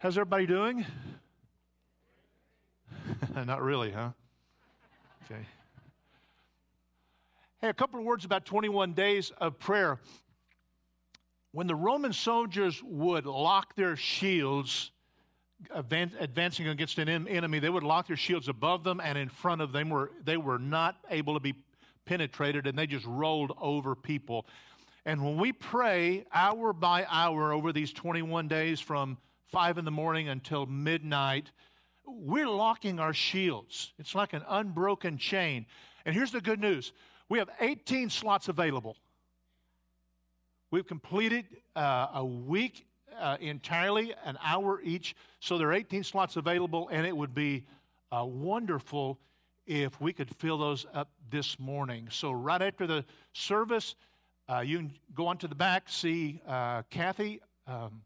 How's everybody doing? Not really, huh? Okay. Hey, a couple of words about 21 days of prayer. When the Roman soldiers would lock their shields, advancing against an enemy, they would lock their shields above them and in front of them. Were, they were not able to be penetrated and they just rolled over people. And when we pray hour by hour over these 21 days from 5 in the morning until midnight, we're locking our shields. It's like an unbroken chain. And here's the good news we have 18 slots available. We've completed uh, a week uh, entirely, an hour each. So there are 18 slots available, and it would be uh, wonderful if we could fill those up this morning. So right after the service, uh, you can go on to the back, see uh, Kathy. Um,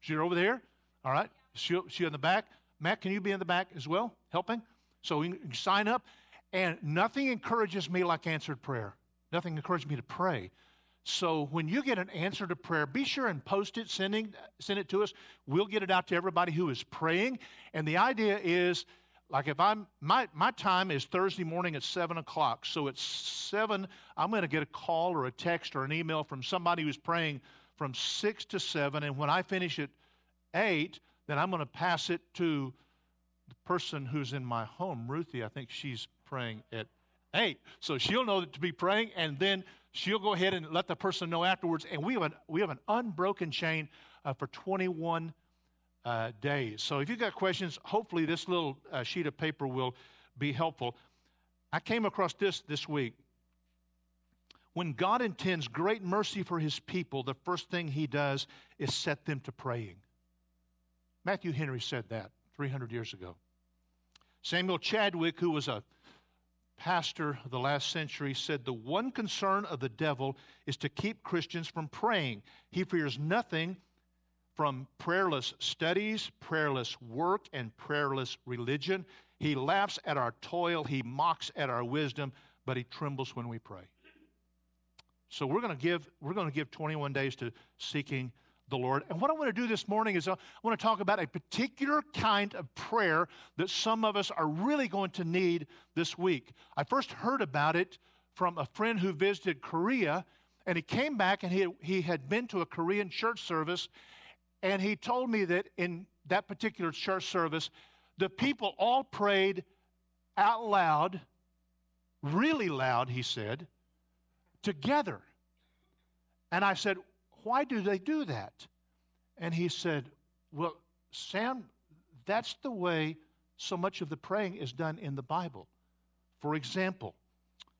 she's over there. All right. She, she in the back. Matt, can you be in the back as well, helping? So you can sign up. And nothing encourages me like answered prayer. Nothing encourages me to pray. So when you get an answer to prayer, be sure and post it, sending, send it to us. We'll get it out to everybody who is praying. And the idea is, like if I'm my my time is Thursday morning at seven o'clock. So at seven, I'm going to get a call or a text or an email from somebody who's praying from six to seven. And when I finish at eight, then I'm going to pass it to the person who's in my home, Ruthie. I think she's praying at 8. So she'll know to be praying, and then she'll go ahead and let the person know afterwards. And we have an, we have an unbroken chain uh, for 21 uh, days. So if you've got questions, hopefully this little uh, sheet of paper will be helpful. I came across this this week. When God intends great mercy for his people, the first thing he does is set them to praying. Matthew Henry said that 300 years ago. Samuel Chadwick, who was a pastor of the last century, said the one concern of the devil is to keep Christians from praying. He fears nothing from prayerless studies, prayerless work, and prayerless religion. He laughs at our toil, he mocks at our wisdom, but he trembles when we pray. So we're going to give we're going to give 21 days to seeking the Lord. And what I want to do this morning is I want to talk about a particular kind of prayer that some of us are really going to need this week. I first heard about it from a friend who visited Korea, and he came back and he, he had been to a Korean church service, and he told me that in that particular church service, the people all prayed out loud, really loud, he said, together. And I said, why do they do that? And he said, Well, Sam, that's the way so much of the praying is done in the Bible. For example,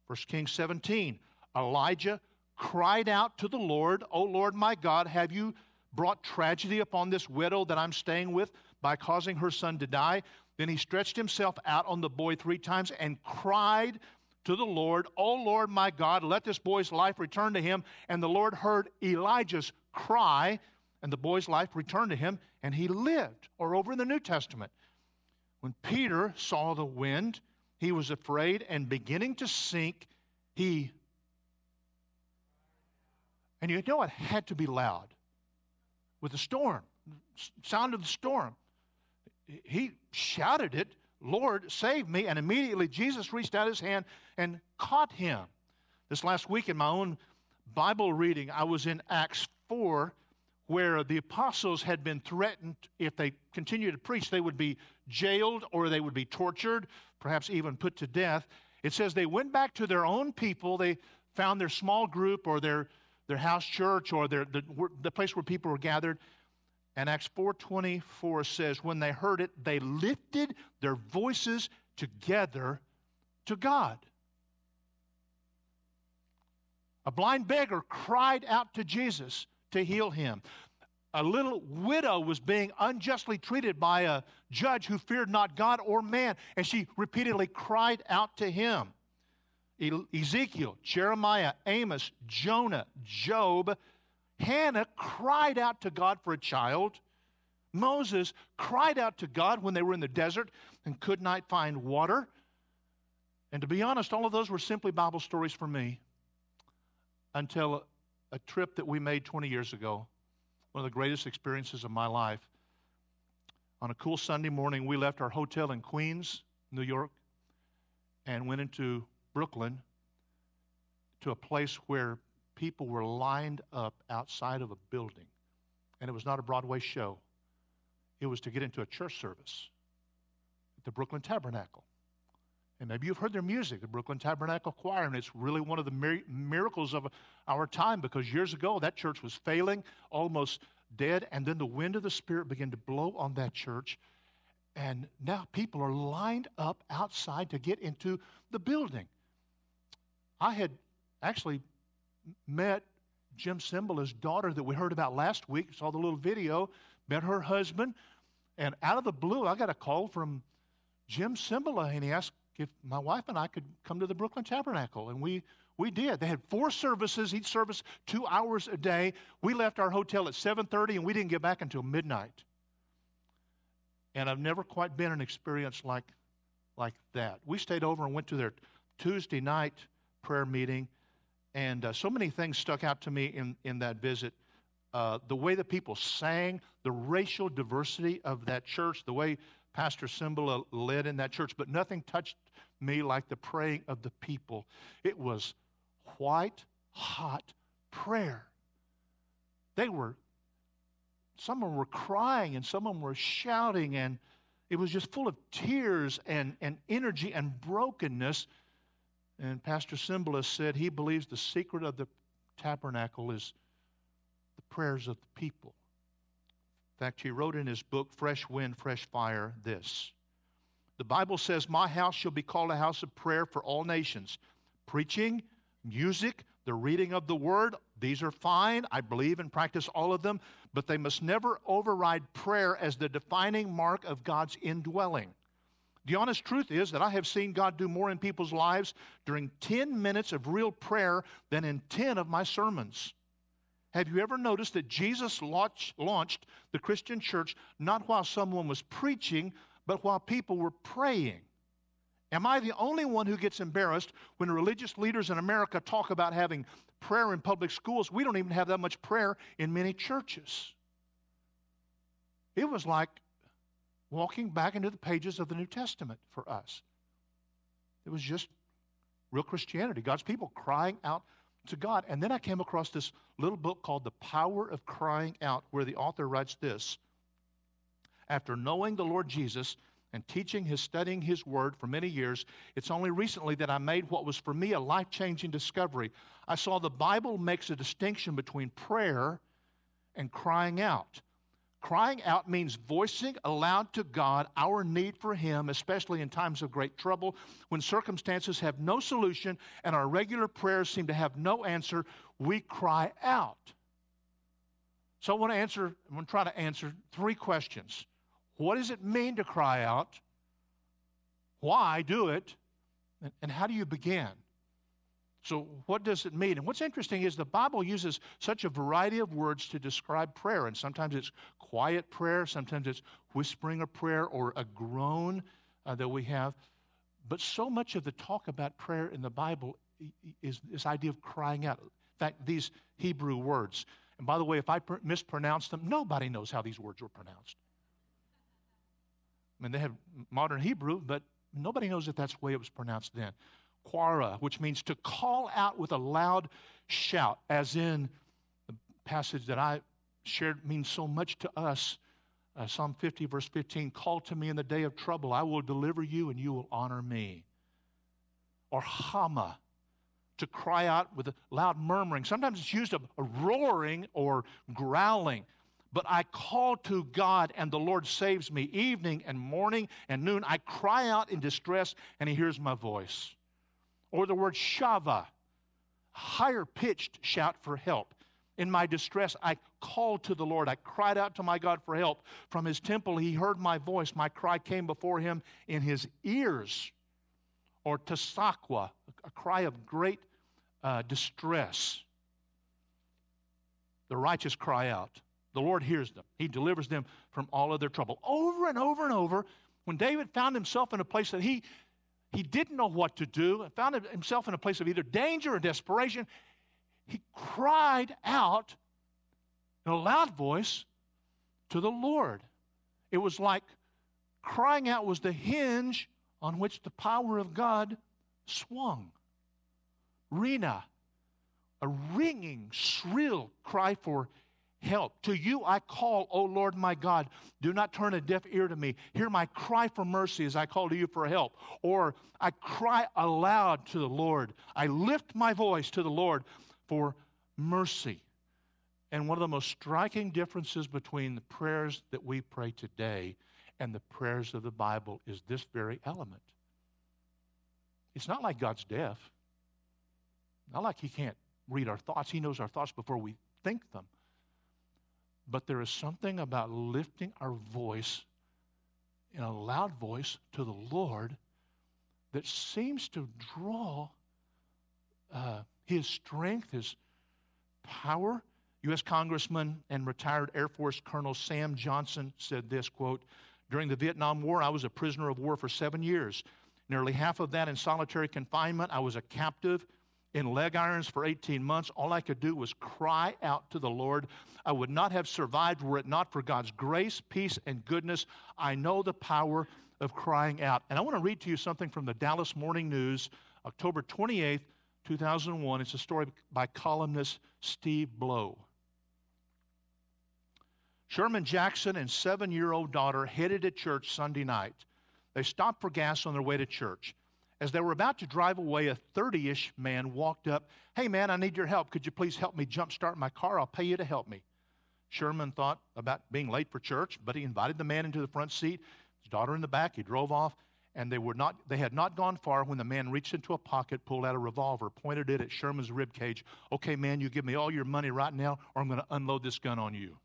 1 Kings 17, Elijah cried out to the Lord, O Lord my God, have you brought tragedy upon this widow that I'm staying with by causing her son to die? Then he stretched himself out on the boy three times and cried to the Lord, O Lord my God, let this boy's life return to him. And the Lord heard Elijah's cry, and the boy's life returned to him, and he lived. Or over in the New Testament, when Peter saw the wind, he was afraid, and beginning to sink, he. And you know it had to be loud with the storm, sound of the storm. He shouted it Lord, save me. And immediately Jesus reached out his hand and caught him. This last week in my own Bible reading, I was in Acts 4, where the apostles had been threatened if they continued to preach, they would be jailed or they would be tortured, perhaps even put to death. It says they went back to their own people. They found their small group or their, their house church or their, the, the place where people were gathered and Acts 4:24 says when they heard it they lifted their voices together to God. A blind beggar cried out to Jesus to heal him. A little widow was being unjustly treated by a judge who feared not God or man, and she repeatedly cried out to him. Ezekiel, Jeremiah, Amos, Jonah, Job, Hannah cried out to God for a child. Moses cried out to God when they were in the desert and could not find water. And to be honest, all of those were simply Bible stories for me until a trip that we made 20 years ago one of the greatest experiences of my life. On a cool Sunday morning, we left our hotel in Queens, New York, and went into Brooklyn to a place where people were lined up outside of a building. And it was not a Broadway show, it was to get into a church service at the Brooklyn Tabernacle. And maybe you've heard their music, the Brooklyn Tabernacle Choir, and it's really one of the mir- miracles of our time because years ago that church was failing, almost dead, and then the wind of the Spirit began to blow on that church. And now people are lined up outside to get into the building. I had actually met Jim Cymbala's daughter that we heard about last week, saw the little video, met her husband, and out of the blue, I got a call from Jim Cymbala, and he asked if my wife and I could come to the Brooklyn Tabernacle, and we we did. They had four services, each service two hours a day. We left our hotel at 7:30, and we didn't get back until midnight. And I've never quite been an experience like like that. We stayed over and went to their Tuesday night prayer meeting, and uh, so many things stuck out to me in in that visit. Uh, the way that people sang, the racial diversity of that church, the way Pastor Cymbala led in that church, but nothing touched me like the praying of the people. It was white hot prayer. They were, some of them were crying and some of them were shouting, and it was just full of tears and, and energy and brokenness. And Pastor Cymbala said he believes the secret of the tabernacle is the prayers of the people. In fact, he wrote in his book, Fresh Wind, Fresh Fire, this The Bible says, My house shall be called a house of prayer for all nations. Preaching, music, the reading of the word, these are fine. I believe and practice all of them, but they must never override prayer as the defining mark of God's indwelling. The honest truth is that I have seen God do more in people's lives during 10 minutes of real prayer than in 10 of my sermons. Have you ever noticed that Jesus launched the Christian church not while someone was preaching, but while people were praying? Am I the only one who gets embarrassed when religious leaders in America talk about having prayer in public schools? We don't even have that much prayer in many churches. It was like walking back into the pages of the New Testament for us. It was just real Christianity, God's people crying out to God. And then I came across this little book called The Power of Crying Out, where the author writes this After knowing the Lord Jesus and teaching his, studying his word for many years, it's only recently that I made what was for me a life changing discovery. I saw the Bible makes a distinction between prayer and crying out. Crying out means voicing aloud to God our need for Him, especially in times of great trouble, when circumstances have no solution and our regular prayers seem to have no answer. We cry out. So I want to answer, I'm going to try to answer three questions. What does it mean to cry out? Why do it? And how do you begin? So, what does it mean? And what's interesting is the Bible uses such a variety of words to describe prayer. And sometimes it's quiet prayer, sometimes it's whispering a prayer or a groan uh, that we have. But so much of the talk about prayer in the Bible is this idea of crying out. In fact, these Hebrew words. And by the way, if I pr- mispronounce them, nobody knows how these words were pronounced. I mean, they have modern Hebrew, but nobody knows if that's the way it was pronounced then quara, which means to call out with a loud shout, as in the passage that I shared means so much to us. Uh, Psalm 50, verse 15 Call to me in the day of trouble, I will deliver you, and you will honor me. Or hama, to cry out with a loud murmuring. Sometimes it's used of a roaring or growling. But I call to God, and the Lord saves me. Evening and morning and noon, I cry out in distress, and He hears my voice or the word shava, higher pitched shout for help. In my distress, I called to the Lord. I cried out to my God for help. From his temple, he heard my voice. My cry came before him in his ears. Or tasakwa, a cry of great uh, distress. The righteous cry out. The Lord hears them. He delivers them from all of their trouble. Over and over and over, when David found himself in a place that he he didn't know what to do and found himself in a place of either danger or desperation. He cried out. in a loud voice to the Lord. It was like crying out was the hinge on which the power of God swung. Rena, a ringing, shrill cry for help. To you I call, O Lord my God. Do not turn a deaf ear to me. Hear my cry for mercy as I call to you for help. Or I cry aloud to the Lord. I lift my voice to the Lord for mercy. And one of the most striking differences between the prayers that we pray today and the prayers of the Bible is this very element. It's not like God's deaf, not like He can't read our thoughts. He knows our thoughts before we think them. But there is something about lifting our voice in a loud voice to the Lord that seems to draw uh, His strength, His power. U.S. Congressman and retired Air Force Colonel Sam Johnson said this quote, During the Vietnam War, I was a prisoner of war for seven years. Nearly half of that in solitary confinement. I was a captive in leg irons for 18 months. All I could do was cry out to the Lord. I would not have survived were it not for God's grace, peace, and goodness. I know the power of crying out. And I want to read to you something from the Dallas Morning News, October 28th, 2001. It's a story by columnist Steve Blow. Sherman Jackson and seven year old daughter headed to church Sunday night. They stopped for gas on their way to church. As they were about to drive away, a 30 ish man walked up. Hey, man, I need your help. Could you please help me jumpstart my car? I'll pay you to help me. Sherman thought about being late for church, but he invited the man into the front seat, his daughter in the back. He drove off, and they, were not, they had not gone far when the man reached into a pocket, pulled out a revolver, pointed it at Sherman's rib cage. Okay, man, you give me all your money right now, or I'm going to unload this gun on you.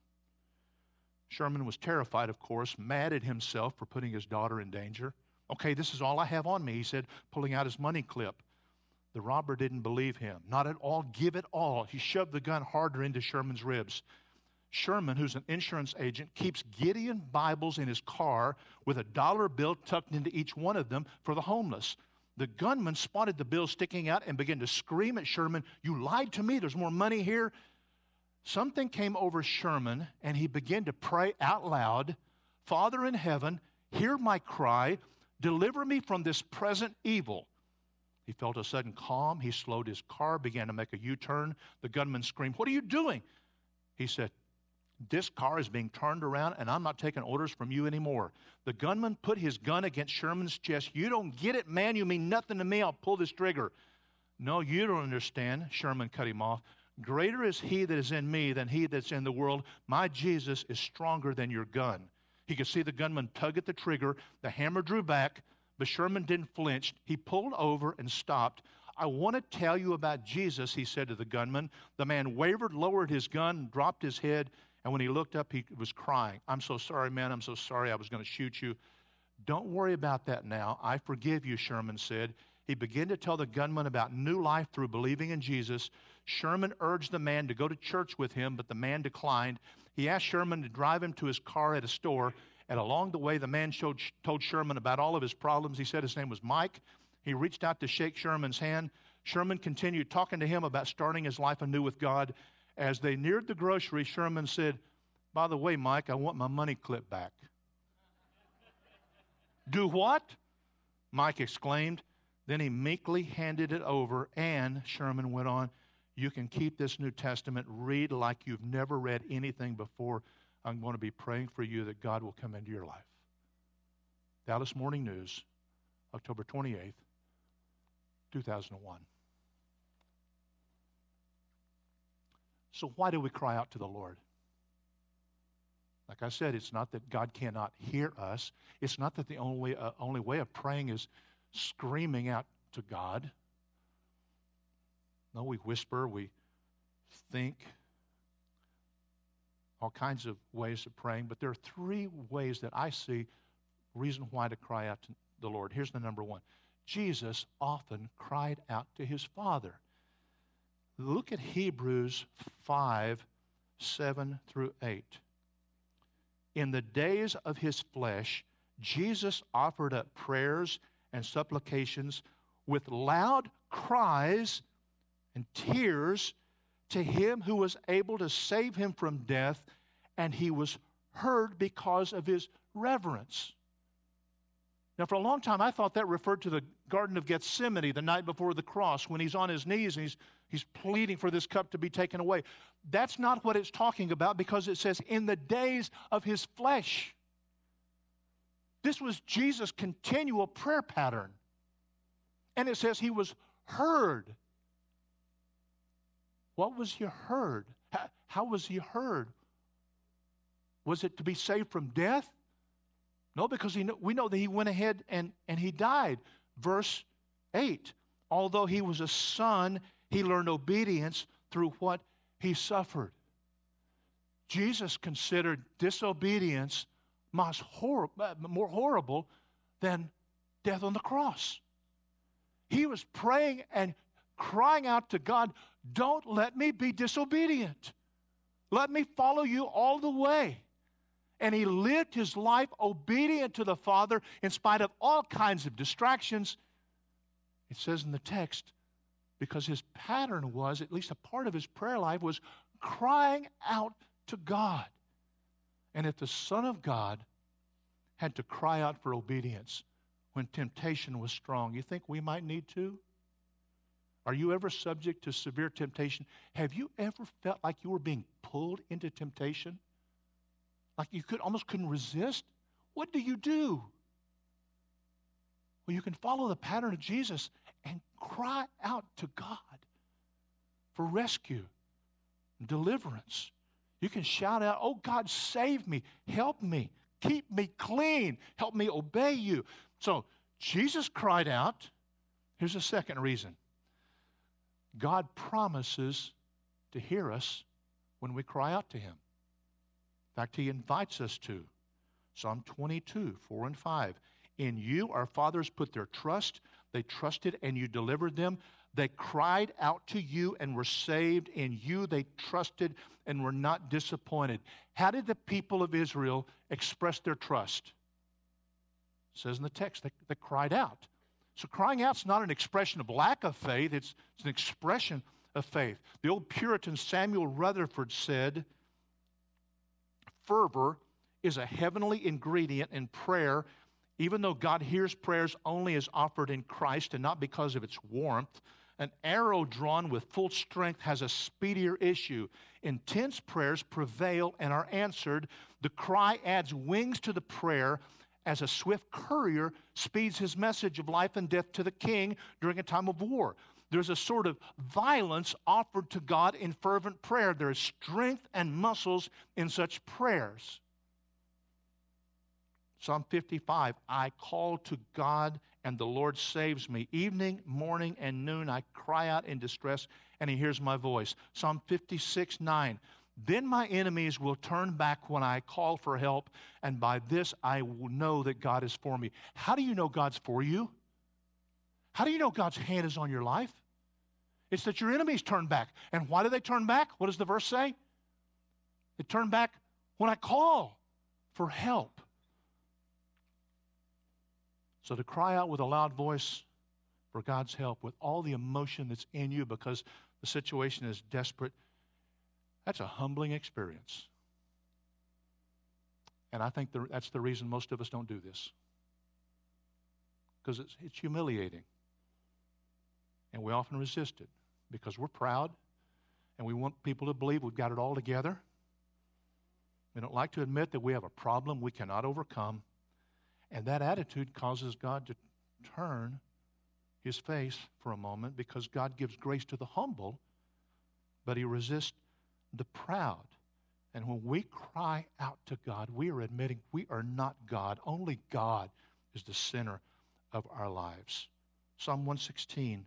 Sherman was terrified, of course, mad at himself for putting his daughter in danger. Okay, this is all I have on me, he said, pulling out his money clip. The robber didn't believe him. Not at all. Give it all. He shoved the gun harder into Sherman's ribs. Sherman, who's an insurance agent, keeps Gideon Bibles in his car with a dollar bill tucked into each one of them for the homeless. The gunman spotted the bill sticking out and began to scream at Sherman, You lied to me. There's more money here. Something came over Sherman, and he began to pray out loud Father in heaven, hear my cry. Deliver me from this present evil. He felt a sudden calm. He slowed his car, began to make a U turn. The gunman screamed, What are you doing? He said, This car is being turned around, and I'm not taking orders from you anymore. The gunman put his gun against Sherman's chest. You don't get it, man. You mean nothing to me. I'll pull this trigger. No, you don't understand. Sherman cut him off. Greater is he that is in me than he that's in the world. My Jesus is stronger than your gun. He could see the gunman tug at the trigger. The hammer drew back, but Sherman didn't flinch. He pulled over and stopped. I want to tell you about Jesus, he said to the gunman. The man wavered, lowered his gun, dropped his head, and when he looked up, he was crying. I'm so sorry, man. I'm so sorry. I was going to shoot you. Don't worry about that now. I forgive you, Sherman said. He began to tell the gunman about new life through believing in Jesus. Sherman urged the man to go to church with him, but the man declined. He asked Sherman to drive him to his car at a store, and along the way, the man showed, told Sherman about all of his problems. He said his name was Mike. He reached out to shake Sherman's hand. Sherman continued talking to him about starting his life anew with God. As they neared the grocery, Sherman said, By the way, Mike, I want my money clip back. Do what? Mike exclaimed. Then he meekly handed it over, and Sherman went on, You can keep this New Testament, read like you've never read anything before. I'm going to be praying for you that God will come into your life. Dallas Morning News, October 28th, 2001. So, why do we cry out to the Lord? Like I said, it's not that God cannot hear us. It's not that the only, uh, only way of praying is screaming out to God. No, we whisper, we think, all kinds of ways of praying, but there are three ways that I see reason why to cry out to the Lord. Here's the number one Jesus often cried out to his Father. Look at Hebrews 5 7 through 8. In the days of his flesh, Jesus offered up prayers and supplications with loud cries and tears to him who was able to save him from death, and he was heard because of his reverence. Now, for a long time, I thought that referred to the Garden of Gethsemane the night before the cross when he's on his knees and he's, he's pleading for this cup to be taken away. That's not what it's talking about because it says, in the days of his flesh. This was Jesus' continual prayer pattern. And it says he was heard. What was he heard? How, was he heard? Was it to be saved from death? No, because he, we know that he went ahead and, and he died. Verse 8 Although he was a son, he learned obedience through what he suffered. Jesus considered disobedience uh, more horrible than death on the cross. He was praying and crying out to God, Don't let me be disobedient. Let me follow you all the way and he lived his life obedient to the Father in spite of all kinds of distractions. It says in the text, because his pattern was, at least a part of his prayer life, was crying out to God. And if the Son of God had to cry out for obedience when temptation was strong, you think we might need to? Are you ever subject to severe temptation? Have you ever felt like you were being pulled into temptation? like you could almost couldn't resist, what do you do? Well, you can follow the pattern of Jesus and cry out to God for rescue deliverance. You can shout out, Oh God, save me, help me, keep me clean, help me obey you. So Jesus cried out. Here's a second reason God promises to hear us when we cry out to Him. In fact, he invites us to. Psalm 22, 4 and 5. In you, our fathers put their trust. They trusted and you delivered them. They cried out to you and were saved. In you, they trusted and were not disappointed. How did the people of Israel express their trust? It says in the text, they, they cried out. So crying out is not an expression of lack of faith, it's, it's an expression of faith. The old Puritan Samuel Rutherford said, fervor is a heavenly ingredient in prayer, even though God hears prayers only as offered in Christ and not because of its warmth. An arrow drawn with full strength has a speedier issue. Intense prayers prevail and are answered. The cry adds wings to the prayer as a swift courier speeds his message of life and death to the king during a time of war. There's a sort of violence offered to God in fervent prayer. There is strength and muscles in such prayers. Psalm 55 I call to God, and the Lord saves me. Evening, morning, and noon I cry out in distress, and He hears my voice. Psalm 56 9 Then my enemies will turn back when I call for help, and by this I will know that God is for me. How do you know God's for you? How do you know God's hand is on your life? It's that your enemies turn back. And why do they turn back? What does the verse say? They turn back when I call for help. So to cry out with a loud voice for God's help with all the emotion that's in you because the situation is desperate, that's a humbling experience. And I think that's the reason most of us don't do this because it's, it's humiliating. And we often resist it because we're proud and we want people to believe we've got it all together. We don't like to admit that we have a problem we cannot overcome. And that attitude causes God to turn his face for a moment because God gives grace to the humble, but he resists the proud. And when we cry out to God, we are admitting we are not God. Only God is the center of our lives. Psalm 116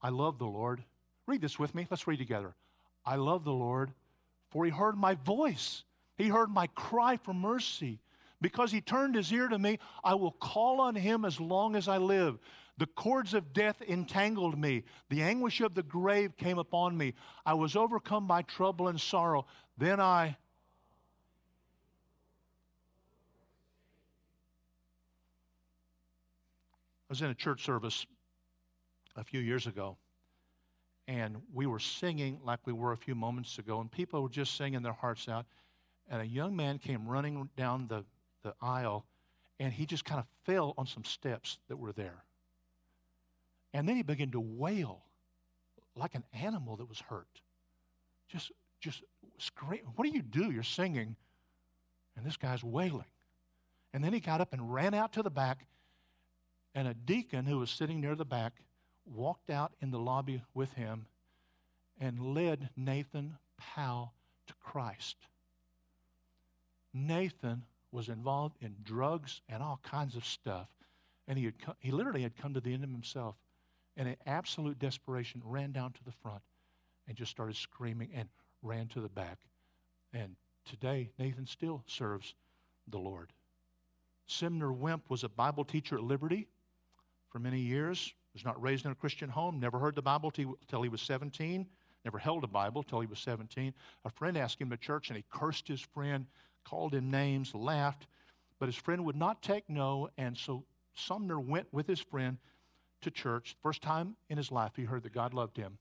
I love the Lord. Read this with me. Let's read together. I love the Lord, for he heard my voice. He heard my cry for mercy. Because he turned his ear to me, I will call on him as long as I live. The cords of death entangled me. The anguish of the grave came upon me. I was overcome by trouble and sorrow. Then I. I was in a church service a few years ago. and we were singing like we were a few moments ago, and people were just singing their hearts out. And a young man came running down the, the aisle, and he just kind of fell on some steps that were there. And then he began to wail like an animal that was hurt. Just, just scream. What do you do? You're singing, and this guy's wailing. And then he got up and ran out to the back, and a deacon who was sitting near the back walked out in the lobby with him and led Nathan Powell to Christ. Nathan was involved in drugs and all kinds of stuff, and he, had he literally had come to the end of himself. And in absolute desperation, ran down to the front and just started screaming and ran to the back. And today, Nathan still serves the Lord. Sumner Wemp was a Bible teacher at Liberty for many years was not raised in a Christian home, never heard the Bible till he was 17, never held a Bible till he was 17. A friend asked him to church and he cursed his friend, called him names, laughed, but his friend would not take no, and so Sumner went with his friend to church. First time in his life he heard that God loved him,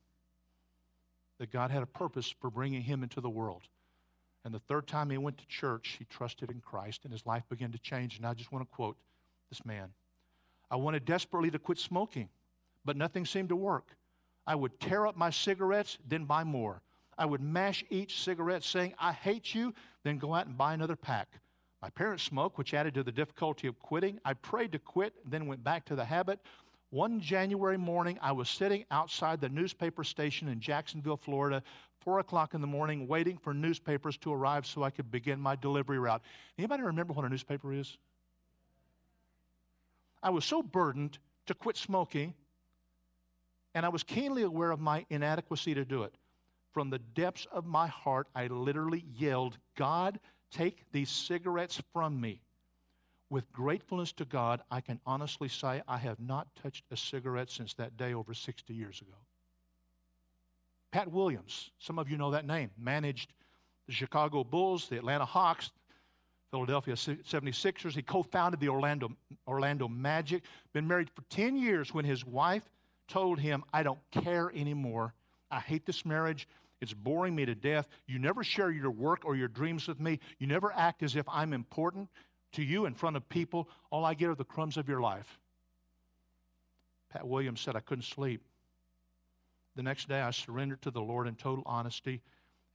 that God had a purpose for bringing him into the world. And the third time he went to church, he trusted in Christ and his life began to change. And I just want to quote this man I wanted desperately to quit smoking but nothing seemed to work. I would tear up my cigarettes, then buy more. I would mash each cigarette saying, I hate you, then go out and buy another pack. My parents smoked, which added to the difficulty of quitting. I prayed to quit, then went back to the habit. One January morning, I was sitting outside the newspaper station in Jacksonville, Florida, 4 o'clock in the morning, waiting for newspapers to arrive so I could begin my delivery route. Anybody remember what a newspaper is? I was so burdened to quit smoking and I was keenly aware of my inadequacy to do it. From the depths of my heart, I literally yelled, God, take these cigarettes from me. With gratefulness to God, I can honestly say I have not touched a cigarette since that day over 60 years ago. Pat Williams, some of you know that name, managed the Chicago Bulls, the Atlanta Hawks, Philadelphia 76ers. He co founded the Orlando, Orlando Magic. Been married for 10 years when his wife told him, I don't care anymore. I hate this marriage. It's boring me to death. You never share your work or your dreams with me. You never act as if I'm important to you in front of people. All I get are the crumbs of your life. Pat Williams said, I couldn't sleep. The next day, I surrendered to the Lord in total honesty,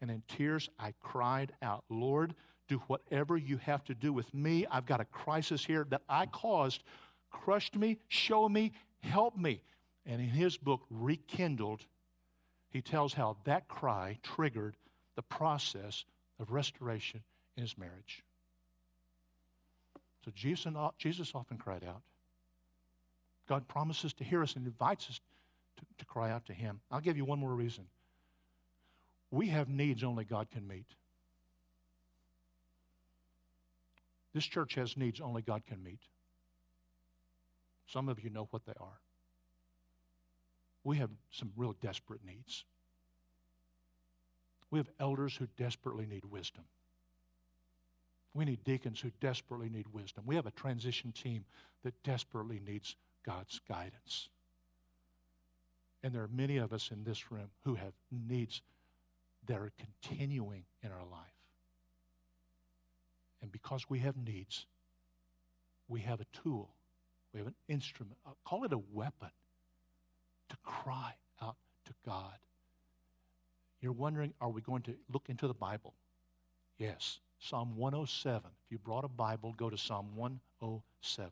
and in tears, I cried out, Lord, do whatever you have to do with me. I've got a crisis here that I caused. Crushed me, show me, help me. And in his book, Rekindled, he tells how that cry triggered the process of restoration in his marriage. So Jesus, Jesus often cried out. God promises to hear us and invites us to, to cry out to him. I'll give you one more reason. We have needs only God can meet. This church has needs only God can meet. Some of you know what they are we have some real desperate needs. We have elders who desperately need wisdom. We need deacons who desperately need wisdom. We have a transition team that desperately needs God's guidance. And there are many of us in this room who have needs that are continuing in our life. And because we have needs, we have a tool, we have an instrument, uh, call it a weapon to cry out to God. You're wondering, are we going to look into the Bible? Yes. Psalm 107. If you brought a Bible, go to Psalm 107.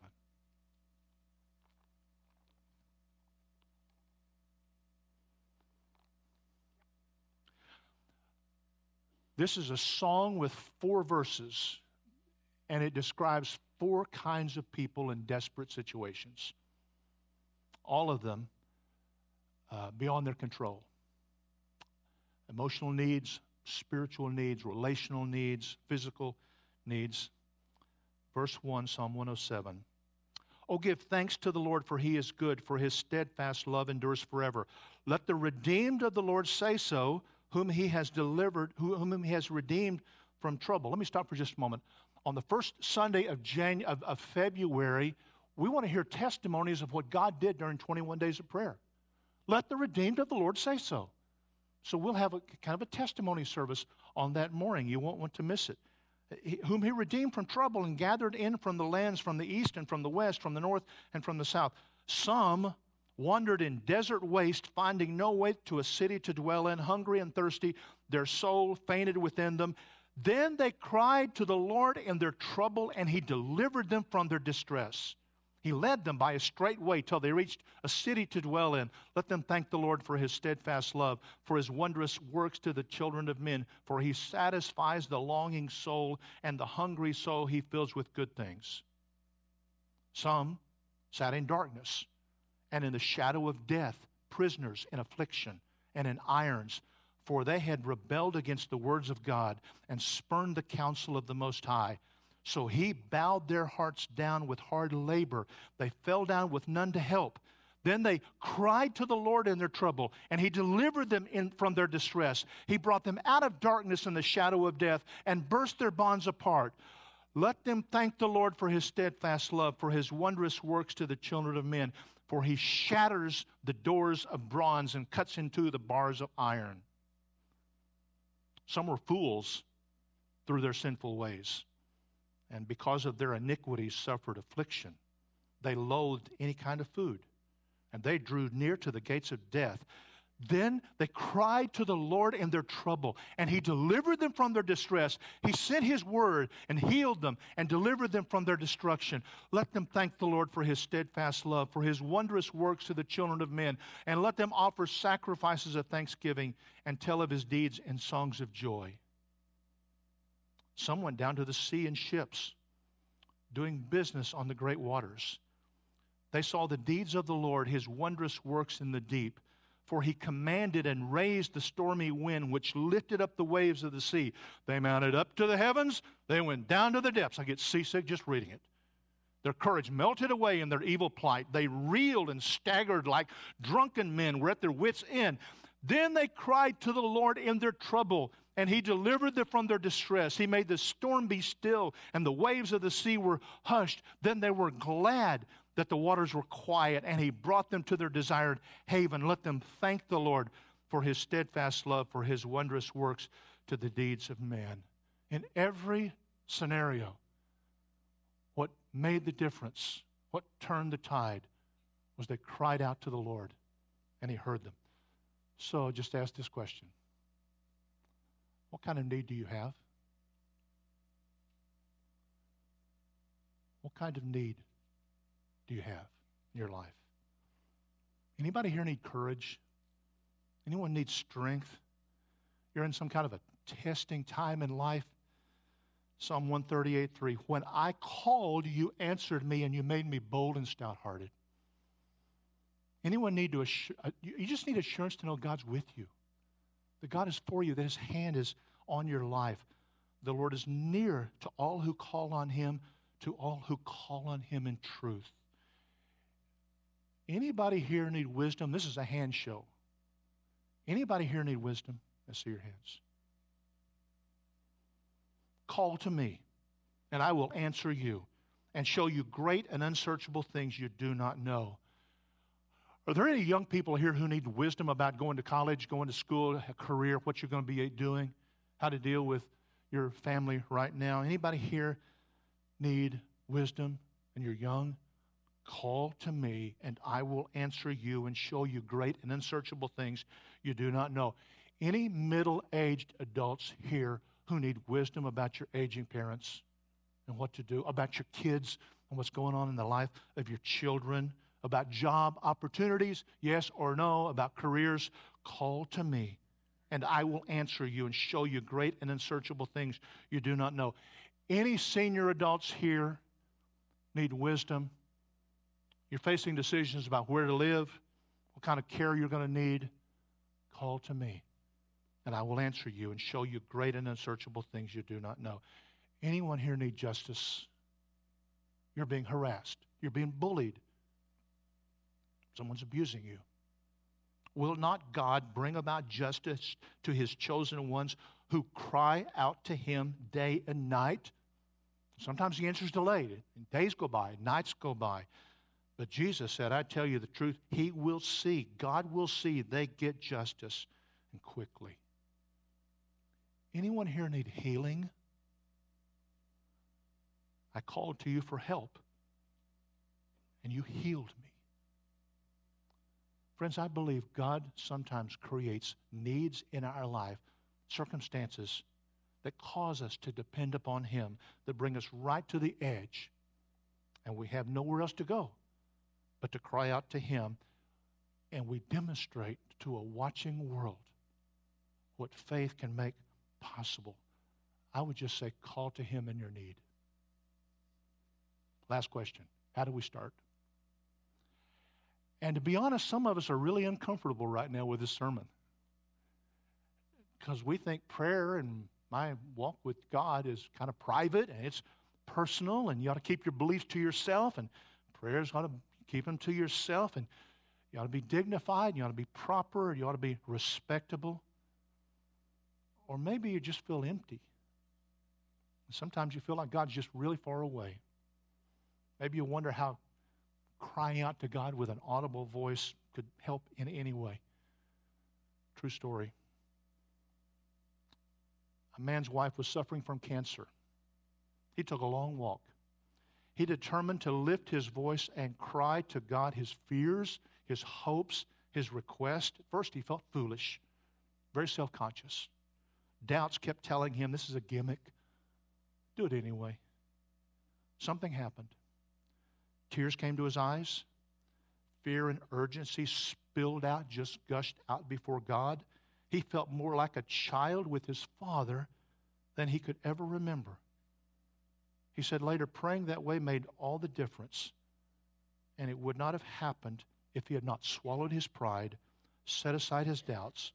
This is a song with four verses, and it describes four kinds of people in desperate situations. All of them uh, beyond their control. Emotional needs, spiritual needs, relational needs, physical needs. Verse 1, Psalm 107. Oh, give thanks to the Lord, for he is good, for his steadfast love endures forever. Let the redeemed of the Lord say so, whom he has delivered, whom he has redeemed from trouble. Let me stop for just a moment. On the first Sunday of, January, of, of February, we want to hear testimonies of what God did during 21 days of prayer. Let the redeemed of the Lord say so. So we'll have a kind of a testimony service on that morning. You won't want to miss it. Whom he redeemed from trouble and gathered in from the lands from the east and from the west, from the north and from the south. Some wandered in desert waste, finding no way to a city to dwell in, hungry and thirsty. Their soul fainted within them. Then they cried to the Lord in their trouble, and he delivered them from their distress. He led them by a straight way till they reached a city to dwell in. Let them thank the Lord for his steadfast love, for his wondrous works to the children of men, for he satisfies the longing soul, and the hungry soul he fills with good things. Some sat in darkness and in the shadow of death, prisoners in affliction and in irons, for they had rebelled against the words of God and spurned the counsel of the Most High. So he bowed their hearts down with hard labor. They fell down with none to help. Then they cried to the Lord in their trouble, and he delivered them in, from their distress. He brought them out of darkness and the shadow of death and burst their bonds apart. Let them thank the Lord for his steadfast love, for his wondrous works to the children of men, for he shatters the doors of bronze and cuts into the bars of iron. Some were fools through their sinful ways and because of their iniquities suffered affliction. They loathed any kind of food, and they drew near to the gates of death. Then they cried to the Lord in their trouble, and He delivered them from their distress. He sent His word and healed them and delivered them from their destruction. Let them thank the Lord for His steadfast love, for His wondrous works to the children of men, and let them offer sacrifices of thanksgiving and tell of His deeds in songs of joy. Some went down to the sea in ships, doing business on the great waters. They saw the deeds of the Lord, his wondrous works in the deep. For he commanded and raised the stormy wind, which lifted up the waves of the sea. They mounted up to the heavens, they went down to the depths. I get seasick just reading it. Their courage melted away in their evil plight. They reeled and staggered like drunken men, were at their wits' end. Then they cried to the Lord in their trouble and he delivered them from their distress. He made the storm be still, and the waves of the sea were hushed. Then they were glad that the waters were quiet, and he brought them to their desired haven. Let them thank the Lord for his steadfast love, for his wondrous works to the deeds of man. In every scenario, what made the difference, what turned the tide, was they cried out to the Lord, and he heard them. So just ask this question what kind of need do you have? What kind of need do you have in your life? Anybody here need courage? Anyone need strength? You're in some kind of a testing time in life. Psalm 138 3. When I called, you answered me and you made me bold and stout hearted. Anyone need to, assure, uh, you just need assurance to know God's with you, that God is for you, that His hand is on your life. The Lord is near to all who call on him, to all who call on him in truth. Anybody here need wisdom? This is a hand show. Anybody here need wisdom? I see your hands. Call to me, and I will answer you and show you great and unsearchable things you do not know. Are there any young people here who need wisdom about going to college, going to school, a career, what you're going to be doing? how to deal with your family right now. Anybody here need wisdom and you're young? Call to me and I will answer you and show you great and unsearchable things you do not know. Any middle aged adults here who need wisdom about your aging parents and what to do, about your kids and what's going on in the life of your children, about job opportunities, yes or no, about careers, call to me and I will answer you and show you great and unsearchable things you do not know. Any senior adults here need wisdom. You're facing decisions about where to live, what kind of care you're going to need. Call to me, and I will answer you and show you great and unsearchable things you do not know. Anyone here need justice? You're being harassed. You're being bullied. Someone's abusing you. Will not God bring about justice to his chosen ones who cry out to him day and night? Sometimes the answer is delayed. Days go by, nights go by. But Jesus said, I tell you the truth, He will see, God will see they get justice and quickly. Anyone here need healing? I called to you for help, and you healed me. Friends, I believe God sometimes creates needs in our life, circumstances that cause us to depend upon Him, that bring us right to the edge, and we have nowhere else to go but to cry out to Him, and we demonstrate to a watching world what faith can make possible. I would just say, call to Him in your need. Last question How do we start? And to be honest, some of us are really uncomfortable right now with this sermon because we think prayer and my walk with God is kind of private and it's personal, and you ought to keep your beliefs to yourself, and prayers ought to keep them to yourself, and you ought to be dignified, you ought to be proper, you ought to be respectable. Or maybe you just feel empty. Sometimes you feel like God's just really far away. Maybe you wonder how crying out to God with an audible voice could help in any way. True story. A man's wife was suffering from cancer. He took a long walk. He determined to lift his voice and cry to God his fears, his hopes, his request. At first, he felt foolish, very self conscious. Doubts kept telling him this is a gimmick. Do it anyway. Something happened. Tears came to his eyes. Fear and urgency spilled out, just gushed out before God. He felt more like a child with his father than he could ever remember. He said later, praying that way made all the difference. And it would not have happened if he had not swallowed his pride, set aside his doubts,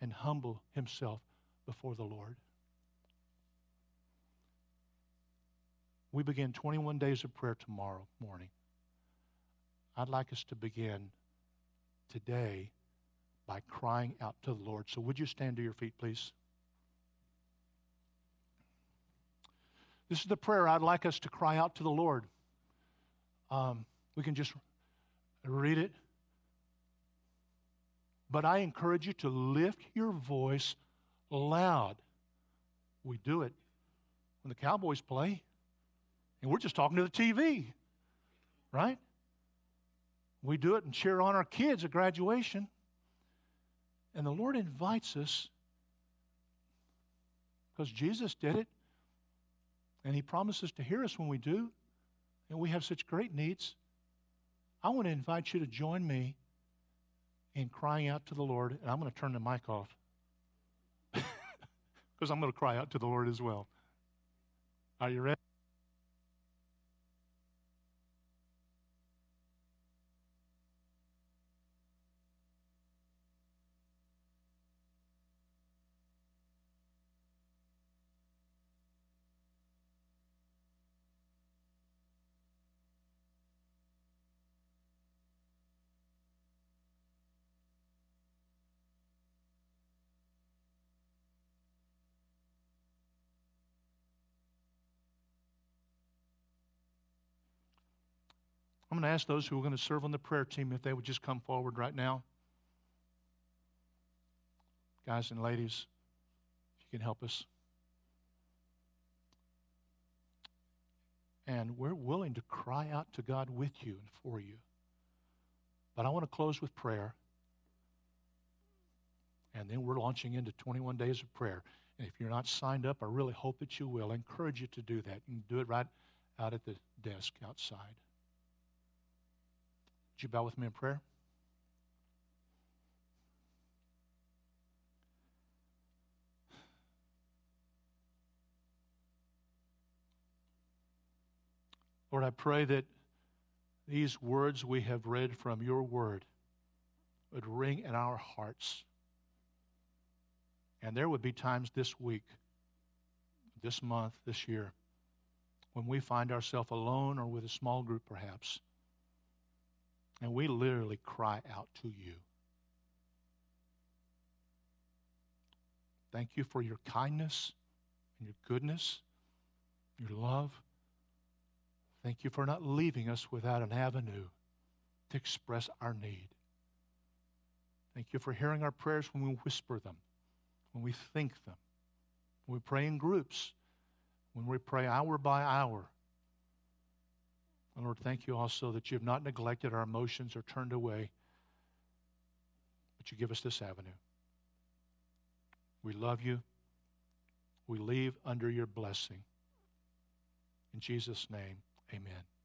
and humbled himself before the Lord. We begin 21 days of prayer tomorrow morning. I'd like us to begin today by crying out to the Lord. So, would you stand to your feet, please? This is the prayer I'd like us to cry out to the Lord. Um, we can just read it. But I encourage you to lift your voice loud. We do it when the Cowboys play, and we're just talking to the TV, right? We do it and cheer on our kids at graduation. And the Lord invites us because Jesus did it, and He promises to hear us when we do, and we have such great needs. I want to invite you to join me in crying out to the Lord, and I'm going to turn the mic off because I'm going to cry out to the Lord as well. Are you ready? I'm going to ask those who are going to serve on the prayer team if they would just come forward right now. Guys and ladies, if you can help us. And we're willing to cry out to God with you and for you. But I want to close with prayer. And then we're launching into 21 days of prayer. And if you're not signed up, I really hope that you will. I encourage you to do that. You can do it right out at the desk outside. Would you bow with me in prayer? Lord, I pray that these words we have read from your word would ring in our hearts. And there would be times this week, this month, this year, when we find ourselves alone or with a small group perhaps and we literally cry out to you. Thank you for your kindness and your goodness, your love. Thank you for not leaving us without an avenue to express our need. Thank you for hearing our prayers when we whisper them, when we think them, when we pray in groups, when we pray hour by hour. And Lord, thank you also that you have not neglected our emotions or turned away, but you give us this avenue. We love you. We leave under your blessing. In Jesus' name, amen.